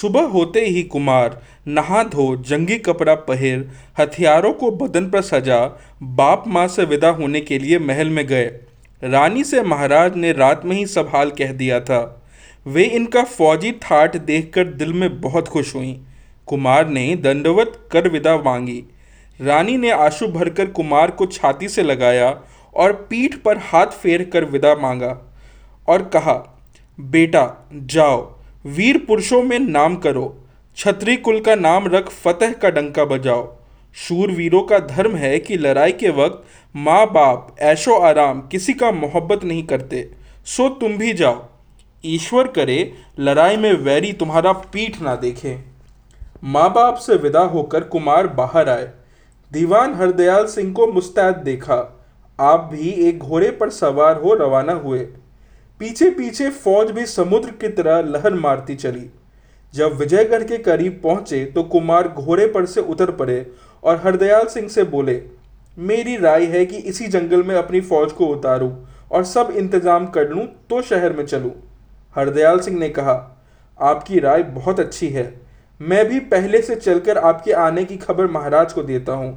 सुबह होते ही कुमार नहा धो, जंगी कपड़ा पहर, हथियारों को बदन पर सजा, बाप माँ से विदा होने के लिए महल में गए। रानी से महाराज ने रात में ही सब हाल कह दिया था। वे इनका फौजी ठाठ देखकर दिल में बहुत खुश हुई। कुमार ने दंडवत कर विदा मांगी। रानी ने आँसू भरकर कुमार को छाती से लगाया और पीठ पर हाथ फेर कर विदा मांगा और कहा, बेटा, जाओ। वीर पुरुषों में नाम करो। छत्री कुल का नाम रख फतेह का डंका बजाओ। शूरवीरों का धर्म है कि लड़ाई के वक्त माँ बाप, ऐशो आराम, किसी का मोहब्बत नहीं करते। सो तुम भी जाओ। ईश्वर करे, लड़ाई में वैरी तुम्हारा पीठ ना देखे। माँ बाप से विदा होकर कुमार बाहर आए। दीवान हरदयाल सिंह को मुस्तैद देखा। आप भी एक घोड़े पर सवार हो रवाना हुए। पीछे पीछे फौज भी समुद्र की तरह लहर मारती चली। जब विजयगढ़ के करीब पहुँचे तो कुमार घोड़े पर से उतर पड़े और हरदयाल सिंह से बोले, मेरी राय है कि इसी जंगल में अपनी फौज को उतारूं और सब इंतज़ाम कर लूँ तो शहर में चलूँ। हरदयाल सिंह ने कहा, आपकी राय बहुत अच्छी है। मैं भी पहले से चलकर आपके आने की खबर महाराज को देता हूँ।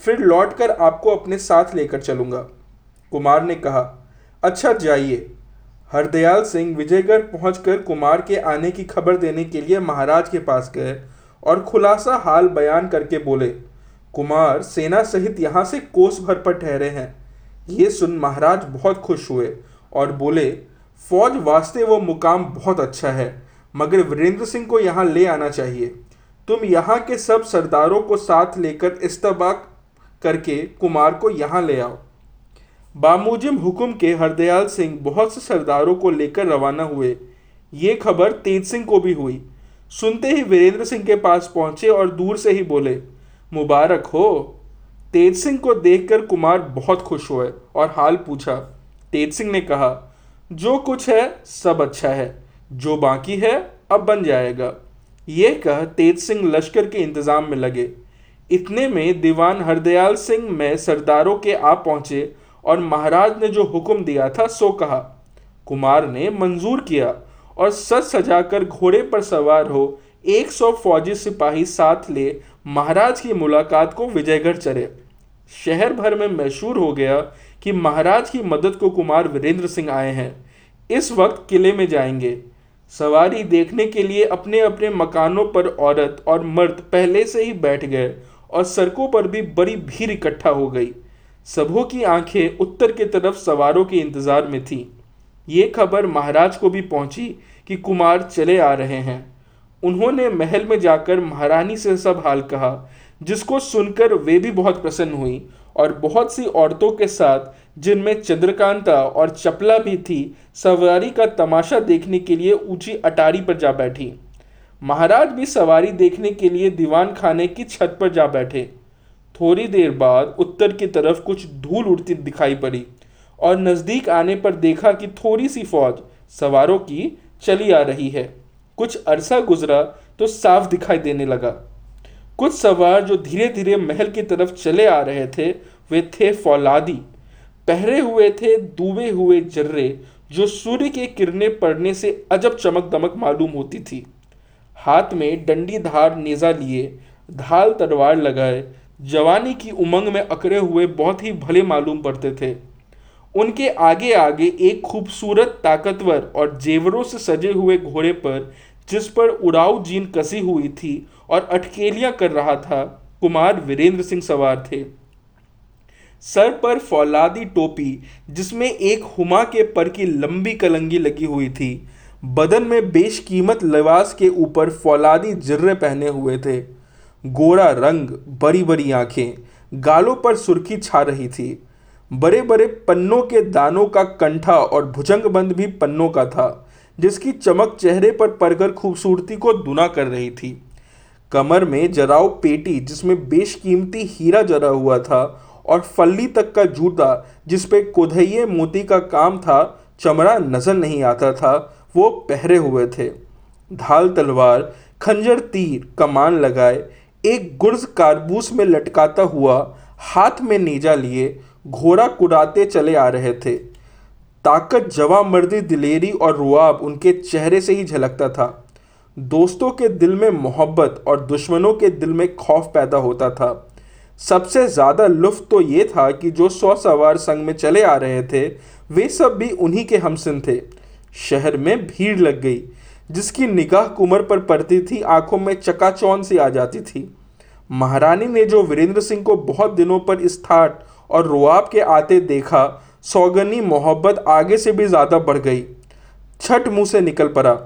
फिर लौटकर आपको अपने साथ लेकर चलूँगा। कुमार ने कहा अच्छा जाइए। हरदयाल सिंह विजयगढ़ पहुंचकर कुमार के आने की खबर देने के लिए महाराज के पास गए और खुलासा हाल बयान करके बोले, कुमार, सेना सहित यहाँ से कोस भर पर ठहरे हैं। ये सुन महाराज बहुत खुश हुए और बोले, फौज वास्ते वो मुकाम बहुत अच्छा है, मगर वीरेंद्र सिंह को यहाँ ले आना चाहिए। तुम यहाँ के सब सरदारों को साथ लेकर इस्तबाक करके कुमार को यहाँ ले आओ। बामुजिम हुक्म के हरदयाल सिंह बहुत से सरदारों को लेकर रवाना हुए। ये खबर तेज सिंह को भी हुई। सुनते ही वीरेंद्र सिंह के पास पहुँचे और दूर से ही बोले, मुबारक हो। तेज सिंह को देखकर कुमार बहुत खुश हुए और हाल पूछा। तेज सिंह ने कहा, जो कुछ है, सब अच्छा है। जो बाकी है, अब बन जाएगा। ये कह तेज सिंह लश्कर के इंतज़ाम में लगे। इतने में दीवान हरदयाल सिंह में सरदारों के आ पहुँचे और महाराज ने जो हुक्म दिया था, सो कहा, कुमार ने मंजूर किया और सज सजाकर घोड़े पर सवार हो, एक सौ फौजी सिपाही साथ ले महाराज की मुलाकात को विजयगढ़ चले। शहर भर में मशहूर हो गया कि महाराज की मदद को कुमार वीरेंद्र सिंह आए हैं। इस वक्त किले में जाएँगे। सवारी देखने के लिए अपने अपने मकानों पर औरत और मर्द पहले से ही बैठ गए और सड़कों पर भी बड़ी भीड़ इकट्ठा हो गई। सबों की आँखें उत्तर की तरफ़ सवारों के इंतज़ार में थी। ये खबर महाराज को भी पहुँची कि कुमार चले आ रहे हैं। उन्होंने महल में जाकर महारानी से सब हाल कहा, जिसको सुनकर वे भी बहुत प्रसन्न हुई और बहुत सी औरतों के साथ, जिनमें चंद्रकांता और चपला भी थी, सवारी का तमाशा देखने के लिए ऊँची अटारी पर जा बैठी। महाराज भी सवारी देखने के लिए दीवान खाने की छत पर जा बैठे। थोड़ी देर बाद उत्तर की तरफ़ कुछ धूल उड़ती दिखाई पड़ी और नज़दीक आने पर देखा कि थोड़ी सी फौज सवारों की चली आ रही है। कुछ अरसा गुजरा तो साफ़ दिखाई देने लगा। कुछ सवार जो धीरे धीरे महल की तरफ़ चले आ रहे थे, वे थे फौलादी। पहरे हुए थे, डूबे हुए जर्रे, जो सूर्य के किरणें पड़ने से अजब चमक दमक मालूम होती थी। हाथ में डंडी धार नेजा लिए, ढाल तलवार लगाए जवानी की उमंग में अकड़े हुए बहुत ही भले मालूम पड़ते थे। उनके आगे आगे एक खूबसूरत, ताकतवर और जेवरों से सजे हुए घोड़े पर, जिस पर उड़ाऊ जीन कसी हुई थी और अटकेलियाँ कर रहा था, कुमार वीरेंद्र सिंह सवार थे। सर पर फौलादी टोपी, जिसमें एक हुमा के पर की लंबी कलंगी लगी हुई थी। बदन में बेशकीमत लिबास के ऊपर फौलादी जर्रे पहने हुए थे। गोरा रंग, बड़ी बड़ी आँखें, गालों पर सुर्खी छा रही थी। बड़े बड़े पन्नों के दानों का कंठा और भुजंग बंद भी पन्नों का था, जिसकी चमक चेहरे पर पड़कर खूबसूरती को दुना कर रही थी। कमर में जराव पेटी, जिसमें बेशकीमती हीरा जरा हुआ था, और फल्ली तक का जूता, जिसपे कोधैये मोती का काम था, चमड़ा नज़र नहीं आता था, वो पहरे हुए थे। ढाल तलवार, खंजर तीर, कमान लगाए एक गुर्ज कारबूस में लटकाता हुआ हाथ में नीजा लिए घोड़ा कुड़ाते चले आ रहे थे। ताकत जवा मर्दी दिलेरी और रुआब उनके चेहरे से ही झलकता था। दोस्तों के दिल में मोहब्बत और दुश्मनों के दिल में खौफ पैदा होता था। सबसे ज़्यादा लुफ्त तो ये था कि जो सौ सवार संग में चले आ रहे थे, वे सब भी उन्हीं के हमसिन थे। शहर में भीड़ लग गई। जिसकी निगाह कुमर पर पड़ती थी, आँखों में चकाचौन सी आ जाती थी। महारानी ने जो वीरेंद्र सिंह को बहुत दिनों पर इस ठाट और रुआब के आते देखा, सौगनी मोहब्बत आगे से भी ज़्यादा बढ़ गई। छठ मुँह से निकल पड़ा।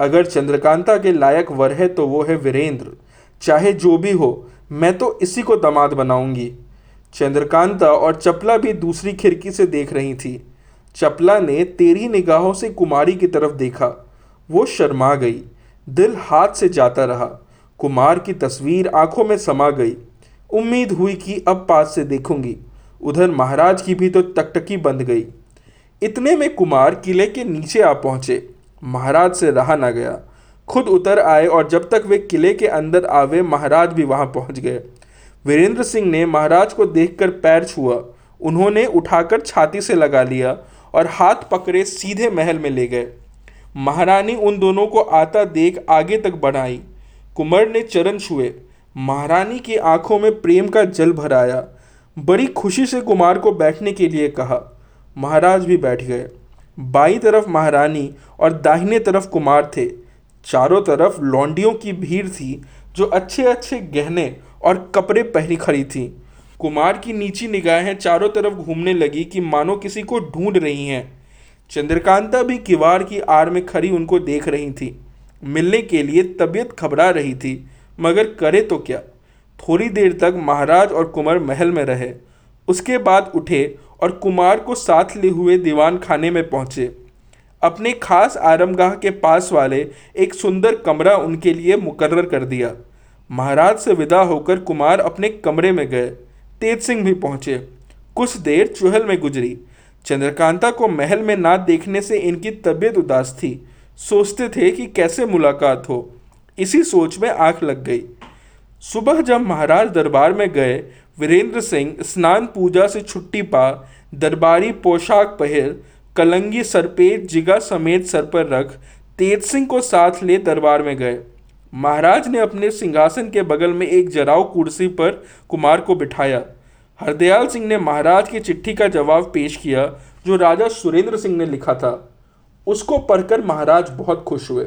अगर चंद्रकांता के लायक वर है तो वो है वीरेंद्र। चाहे जो भी हो, मैं तो इसी को दामाद बनाऊँगी। चंद्रकांता और चपला भी दूसरी खिड़की से देख रही थी। चपला ने तेरी निगाहों से कुमारी की तरफ़ देखा। वो शर्मा गई। दिल हाथ से जाता रहा। कुमार की तस्वीर आँखों में समा गई। उम्मीद हुई कि अब पास से देखूँगी। उधर महाराज की भी तो टकटकी बंद गई। इतने में कुमार किले के नीचे आ पहुँचे। महाराज से रहा ना गया। खुद उतर आए और जब तक वे किले के अंदर आवे, महाराज भी वहाँ पहुँच गए। वीरेंद्र सिंह ने महाराज को देखकर पैर छुआ। उन्होंने उठाकर छाती से लगा लिया और हाथ पकड़े सीधे महल में ले गए। महारानी उन दोनों को आता देख आगे तक बढ़ाई। कुंवर ने चरण छुए। महारानी की आँखों में प्रेम का जल भराया। बड़ी खुशी से कुमार को बैठने के लिए कहा। महाराज भी बैठ गए। बाई तरफ़ महारानी और दाहिने तरफ़ कुमार थे। चारों तरफ़ लौंडियों की भीड़ थी, जो अच्छे अच्छे गहने और कपड़े पहनी खड़ी थी। कुमार की नीची निगाहें चारों तरफ़ घूमने लगी कि मानो किसी को ढूंढ रही हैं। चंद्रकांता भी किवाड़ की आड़ में खड़ी उनको देख रही थी। मिलने के लिए तबीयत घबरा रही थी, मगर करे तो क्या? थोड़ी देर तक महाराज और कुमार महल में रहे। उसके बाद उठे और कुमार को साथ ले हुए दीवान खाने में पहुँचे। अपने खास आरामगाह के पास वाले एक सुंदर कमरा उनके लिए मुकर्र कर दिया। महाराज से विदा होकर कुमार अपने कमरे में गए। तेज सिंह भी पहुँचे। कुछ देर चुहल में गुजरी। चंद्रकांता को महल में ना देखने से इनकी तबीयत उदास थी। सोचते थे कि कैसे मुलाकात हो। इसी सोच में आँख लग गई। सुबह जब महाराज दरबार में गए, वीरेंद्र सिंह स्नान पूजा से छुट्टी पा, दरबारी पोशाक पहर कलंगी सरपेट, जिगा समेत सर पर रख, तेज सिंह को साथ ले दरबार में गए। महाराज ने अपने सिंहासन के बगल में एक जराव कुर्सी पर कुमार को बिठाया। हरदयाल सिंह ने महाराज की चिट्ठी का जवाब पेश किया, जो राजा सुरेंद्र सिंह ने लिखा था। उसको पढ़कर महाराज बहुत खुश हुए।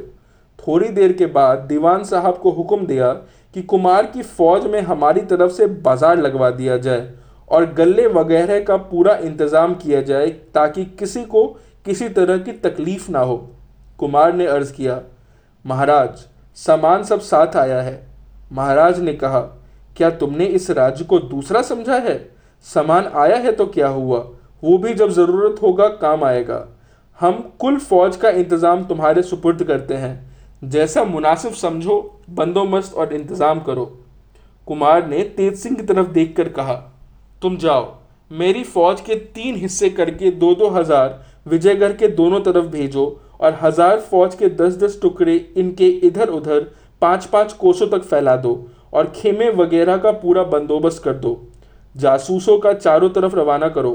थोड़ी देर के बाद दीवान साहब को हुक्म दिया कि कुमार की फौज में हमारी तरफ़ से बाज़ार लगवा दिया जाए और गले वगैरह का पूरा इंतज़ाम किया जाए ताकि किसी को किसी तरह की तकलीफ़ ना हो। कुमार ने अर्ज़ किया, महाराज, सामान सब साथ आया है। महाराज ने कहा क्या तुमने इस राज्य को दूसरा समझा है? सामान आया है तो क्या हुआ? वो भी जब ज़रूरत होगा, काम आएगा। हम कुल फौज का इंतज़ाम तुम्हारे सुपुर्द करते हैं। जैसा मुनासिब समझो, बंदोबस्त और इंतज़ाम करो। कुमार ने तेज सिंह की तरफ़ देखकर कहा, तुम जाओ। मेरी फौज के तीन हिस्से करके दो दो हज़ार विजयगढ़ के दोनों तरफ़ भेजो और हज़ार फौज के दस दस टुकड़े इनके इधर उधर पाँच पाँच कोसों तक फैला दो। और खेमे वगैरह का पूरा बंदोबस्त कर दो। जासूसों का चारों तरफ़ रवाना करो।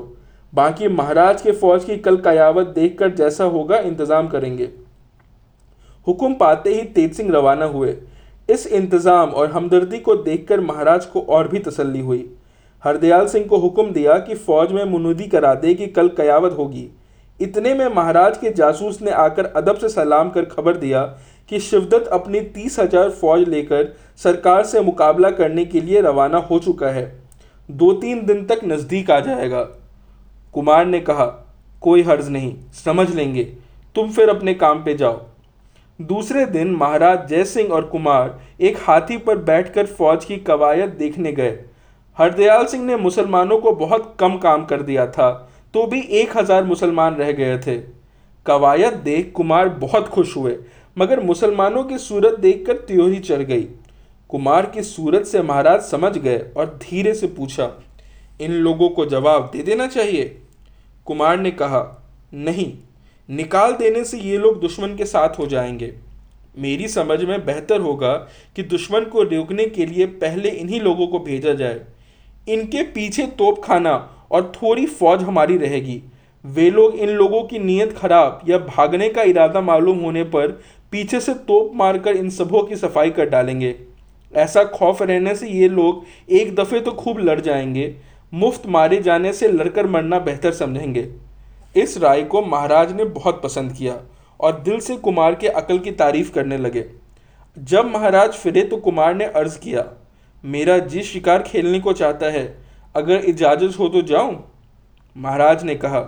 बाकी महाराज के फौज की कल कयावत देखकर जैसा होगा इंतज़ाम करेंगे। हुक्म पाते ही तेज सिंह रवाना हुए। इस इंतज़ाम और हमदर्दी को देखकर महाराज को और भी तसल्ली हुई। हरदयाल सिंह को हुक्म दिया कि फौज में मुनुदी करा दे कि कल कयावत होगी। इतने में महाराज के जासूस ने आकर अदब से सलाम कर खबर दिया कि शिवदत्त अपनी तीस हज़ार फौज लेकर सरकार से मुकाबला करने के लिए रवाना हो चुका है। दो तीन दिन तक नज़दीक आ जाएगा। कुमार ने कहा, कोई हर्ज नहीं, समझ लेंगे। तुम फिर अपने काम पे जाओ। दूसरे दिन महाराज जय सिंह और कुमार एक हाथी पर बैठकर फौज की कवायद देखने गए। हरदयाल सिंह ने मुसलमानों को बहुत कम काम कर दिया था तो भी एक हज़ार मुसलमान रह गए थे। कवायद देख कुमार बहुत खुश हुए। मगर मुसलमानों की सूरत देखकर त्योरी चढ़ गई। कुमार की सूरत से महाराज समझ गए और धीरे से पूछा, इन लोगों को जवाब दे देना चाहिए? कुमार ने कहा, नहीं, निकाल देने से ये लोग दुश्मन के साथ हो जाएँगे। मेरी समझ में बेहतर होगा कि दुश्मन को रोकने के लिए पहले इन्हीं लोगों को भेजा जाए। इनके पीछे तोप खाना और थोड़ी फौज हमारी रहेगी। वे लोग इन लोगों की नीयत खराब या भागने का इरादा मालूम होने पर पीछे से तोप मारकर इन सबों की सफ़ाई कर डालेंगे। ऐसा खौफ रहने से ये लोग एक दफ़े तो खूब लड़ जाएँगे। मुफ़्त मारे जाने से लड़कर मरना बेहतर समझेंगे। इस राय को महाराज ने बहुत पसंद किया और दिल से कुमार के अकल की तारीफ़ करने लगे। जब महाराज फिरे तो कुमार ने अर्ज़ किया, मेरा जी शिकार खेलने को चाहता है, अगर इजाज़त हो तो जाऊँ? महाराज ने कहा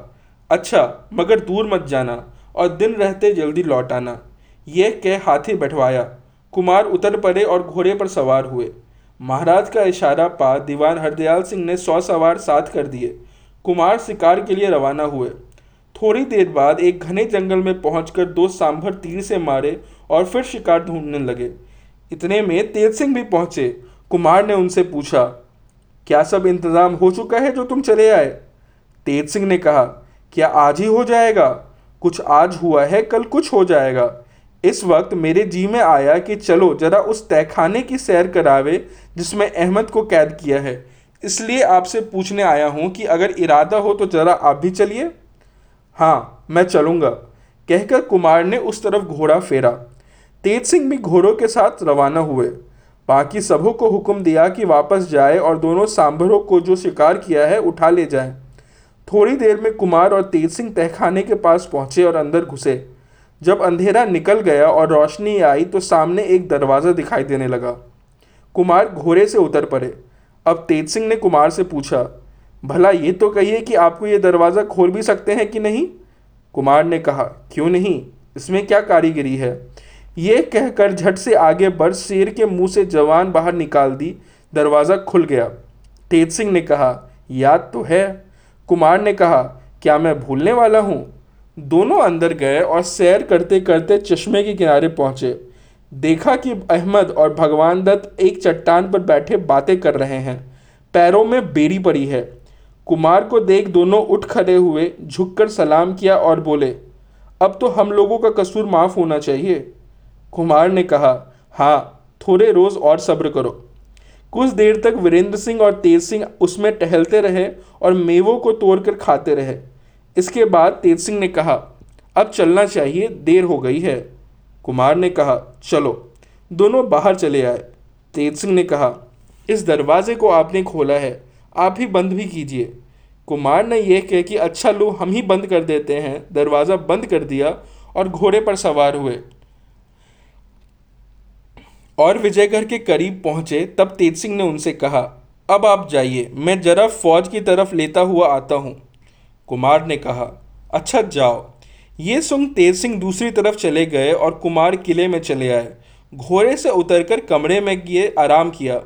अच्छा मगर दूर मत जाना और दिन रहते जल्दी लौट आना। यह कह हाथी बैठवाया, कुमार उतर पड़े और घोड़े पर सवार हुए। महाराज का इशारा पा दीवान हरदयाल सिंह ने सौ सवार साथ कर दिए। कुमार शिकार के लिए रवाना हुए। थोड़ी देर बाद एक घने जंगल में पहुंचकर दो सांभर तीर से मारे और फिर शिकार ढूँढने लगे। इतने में तेज सिंह भी पहुँचे। कुमार ने उनसे पूछा, क्या सब इंतज़ाम हो चुका है जो तुम चले आए? तेज सिंह ने कहा, क्या आज ही हो जाएगा? कुछ आज हुआ है, कल कुछ हो जाएगा। इस वक्त मेरे जी में आया कि चलो जरा उस तहखाने की सैर करावे जिसमें अहमद को कैद किया है। इसलिए आपसे पूछने आया हूँ कि अगर इरादा हो तो जरा आप भी चलिए। हाँ मैं चलूँगा। कहकर कुमार ने उस तरफ़ घोड़ा फेरा। तेज सिंह भी घोड़ों के साथ रवाना हुए। बाकी सबों को हुक्म दिया कि वापस जाए और दोनों सांभरों को जो शिकार किया है उठा ले जाए। थोड़ी देर में कुमार और तेज सिंह तहखाने के पास पहुँचे और अंदर घुसे। जब अंधेरा निकल गया और रोशनी आई तो सामने एक दरवाज़ा दिखाई देने लगा। कुमार घोड़े से उतर पड़े। अब तेज सिंह ने कुमार से पूछा, भला ये तो कहिए कि आपको ये दरवाज़ा खोल भी सकते हैं कि नहीं? कुमार ने कहा, क्यों नहीं? इसमें क्या कारीगरी है? ये कहकर झट से आगे बढ़ शेर के मुँह से जवान बाहर निकाल दी, दरवाज़ा खुल गया। तेज सिंह ने कहा, याद तो है। कुमार ने कहा, क्या मैं भूलने वाला हूँ? दोनों अंदर गए और सैर करते करते चश्मे के किनारे पहुँचे। देखा कि अहमद और भगवान दत्त एक चट्टान पर बैठे बातें कर रहे हैं। पैरों में बेरी पड़ी है। कुमार को देख दोनों उठ खड़े हुए, झुककर सलाम किया और बोले, अब तो हम लोगों का कसूर माफ़ होना चाहिए। कुमार ने कहा हाँ थोड़े रोज़ और सब्र करो। कुछ देर तक वीरेंद्र सिंह और तेज सिंह उसमें टहलते रहे और मेवों को तोड़कर खाते रहे। इसके बाद तेज सिंह ने कहा, अब चलना चाहिए, देर हो गई है। कुमार ने कहा, चलो। दोनों बाहर चले आए। तेज सिंह ने कहा, इस दरवाजे को आपने खोला है, आप ही बंद भी कीजिए। कुमार ने यह कह कि अच्छा लो, हम ही बंद कर देते हैं। दरवाज़ा बंद कर दिया और घोड़े पर सवार हुए। और विजयगढ़ के करीब पहुँचे, तब तेज सिंह ने उनसे कहा, अब आप जाइए, मैं जरा फौज की तरफ़ लेता हुआ आता हूँ। कुमार ने कहा अच्छा जाओ। ये सुन तेज सिंह दूसरी तरफ़ चले गए और कुमार किले में चले आए। घोड़े से उतरकर कमरे में गए, आराम किया।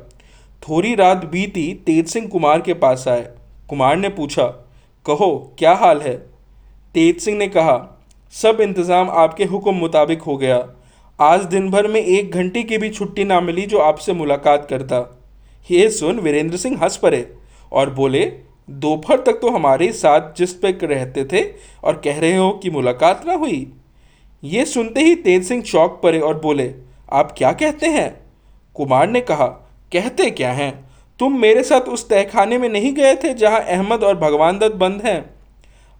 थोड़ी रात बीती, तेज सिंह कुमार के पास आए। कुमार ने पूछा, कहो, क्या हाल है? तेज सिंह ने कहा, सब इंतज़ाम आपके हुक्म मुताबिक हो गया। आज दिन भर में एक घंटे की भी छुट्टी ना मिली जो आपसे मुलाकात करता। ये सुन, वीरेंद्र सिंह हंस पड़े और बोले दोपहर तक तो हमारे साथ जिस पे रहते थे और कह रहे हो कि मुलाकात ना हुई। ये सुनते ही तेज सिंह चौक पड़े और बोले, आप क्या कहते हैं? कुमार ने कहा, कहते क्या हैं? तुम मेरे साथ उस तहखाने में नहीं गए थे जहाँ अहमद और भगवान दत्त बंद हैं?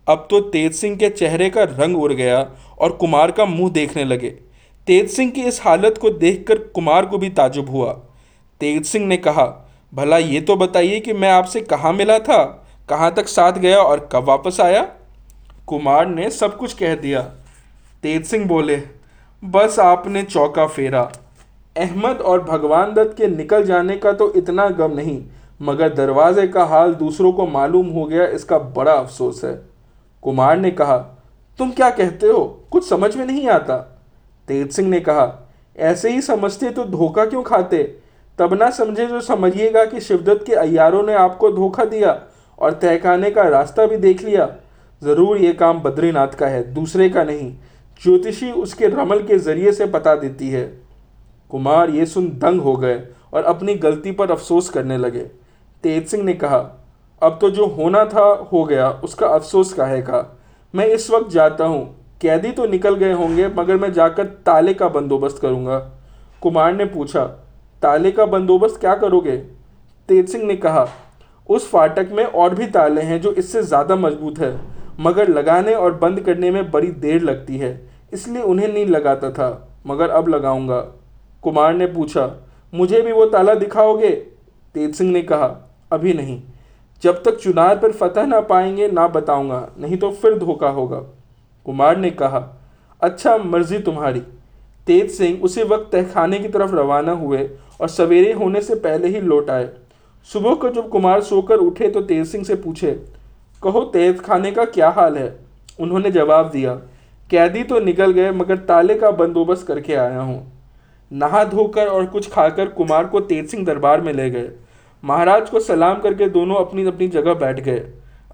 अब तो तेज सिंह के चेहरे का रंग उड़ गया और कुमार का मुँह देखने लगे। तेज सिंह की इस हालत को देखकर कुमार को भी ताजुब हुआ। तेज सिंह ने कहा भला ये तो बताइए कि मैं आपसे कहाँ मिला था, कहाँ तक साथ गया और कब वापस आया? कुमार ने सब कुछ कह दिया। तेज सिंह बोले, बस आपने चौका फेरा। अहमद और भगवान दत्त के निकल जाने का तो इतना गम नहीं, मगर दरवाजे का हाल दूसरों को मालूम हो गया, इसका बड़ा अफसोस है। कुमार ने कहा, तुम क्या कहते हो? कुछ समझ में नहीं आता? तेज सिंह ने कहा, ऐसे ही समझते तो धोखा क्यों खाते? तब ना समझे जो समझिएगा कि शिवदत्त के अयारों ने आपको धोखा दिया और तहकाने का रास्ता भी देख लिया। ज़रूर ये काम बद्रीनाथ का है, दूसरे का नहीं। ज्योतिषी उसके रमल के ज़रिए से बता देती है। कुमार ये सुन दंग हो गए और अपनी गलती पर अफसोस करने लगे। तेज सिंह ने कहा, अब तो जो होना था, हो गया। उसका अफसोस काहे का? मैं इस वक्त जाता हूँ। कैदी तो निकल गए होंगे, मगर मैं जाकर ताले का बंदोबस्त करूँगा। कुमार ने पूछा ताले का बंदोबस्त क्या करोगे? तेज सिंह ने कहा, उस फाटक में और भी ताले हैं जो इससे ज़्यादा मज़बूत है, मगर लगाने और बंद करने में बड़ी देर लगती है, इसलिए उन्हें नहीं लगाता था, मगर अब लगाऊँगा। कुमार ने पूछा, मुझे भी वो ताला दिखाओगे? तेज सिंह ने कहा, अभी नहीं। जब तक चुनार पर फतह ना पाएँगे, ना बताऊँगा, नहीं तो फिर धोखा होगा। कुमार ने कहा अच्छा मर्ज़ी तुम्हारी। तेज सिंह उसी वक्त तहखाने की तरफ़ रवाना हुए और सवेरे होने से पहले ही लौट आए। सुबह को जब कुमार सोकर उठे तो तेज सिंह से पूछे, कहो, तेज खाने का क्या हाल है? उन्होंने जवाब दिया, कैदी तो निकल गए, मगर ताले का बंदोबस्त करके आया हूँ। नहा धोकर और कुछ खाकर कुमार को तेज सिंह दरबार में ले गए। महाराज को सलाम करके दोनों अपनी अपनी जगह बैठ गए।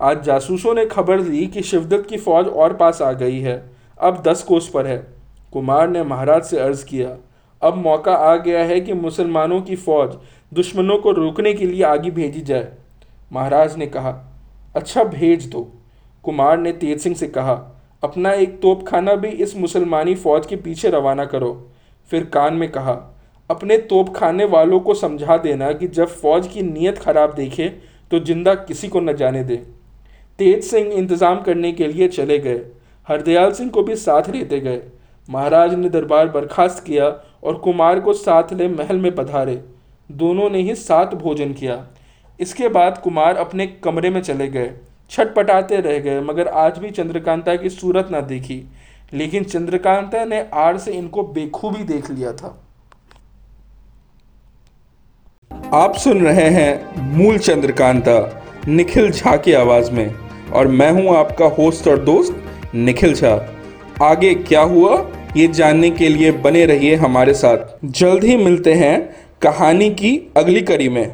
आज जासूसों ने खबर दी कि शिवदत्त की फौज और पास आ गई है। अब दस कोस पर है। कुमार ने महाराज से अर्ज़ किया अब मौका आ गया है कि मुसलमानों की फौज दुश्मनों को रोकने के लिए आगे भेजी जाए। महाराज ने कहा अच्छा भेज दो। कुमार ने तेज सिंह से कहा, अपना एक तोप खाना भी इस मुसलमानी फौज के पीछे रवाना करो। फिर कान में कहा, अपने तोप खाने वालों को समझा देना कि जब फौज की नीयत खराब देखे तो ज़िंदा किसी को न जाने दे। तेज सिंह इंतज़ाम करने के लिए चले गए। हरदयाल सिंह को भी साथ लेते गए। महाराज ने दरबार बर्खास्त किया और कुमार को साथ ले महल में पधारे। दोनों ने ही साथ भोजन किया। इसके बाद कुमार अपने कमरे में चले गए। छटपटाते रह गए, मगर आज भी चंद्रकांता की सूरत ना देखी। लेकिन चंद्रकांता ने आड़ से इनको बेखूबी देख लिया था। आप सुन रहे हैं मूल चंद्रकांता, निखिल झा की आवाज़ में। और मैं हूँ आपका होस्ट और दोस्त निखिल झा। आगे क्या हुआ? ये जानने के लिए बने रहिए हमारे साथ। जल्द ही मिलते हैं कहानी की अगली कड़ी में।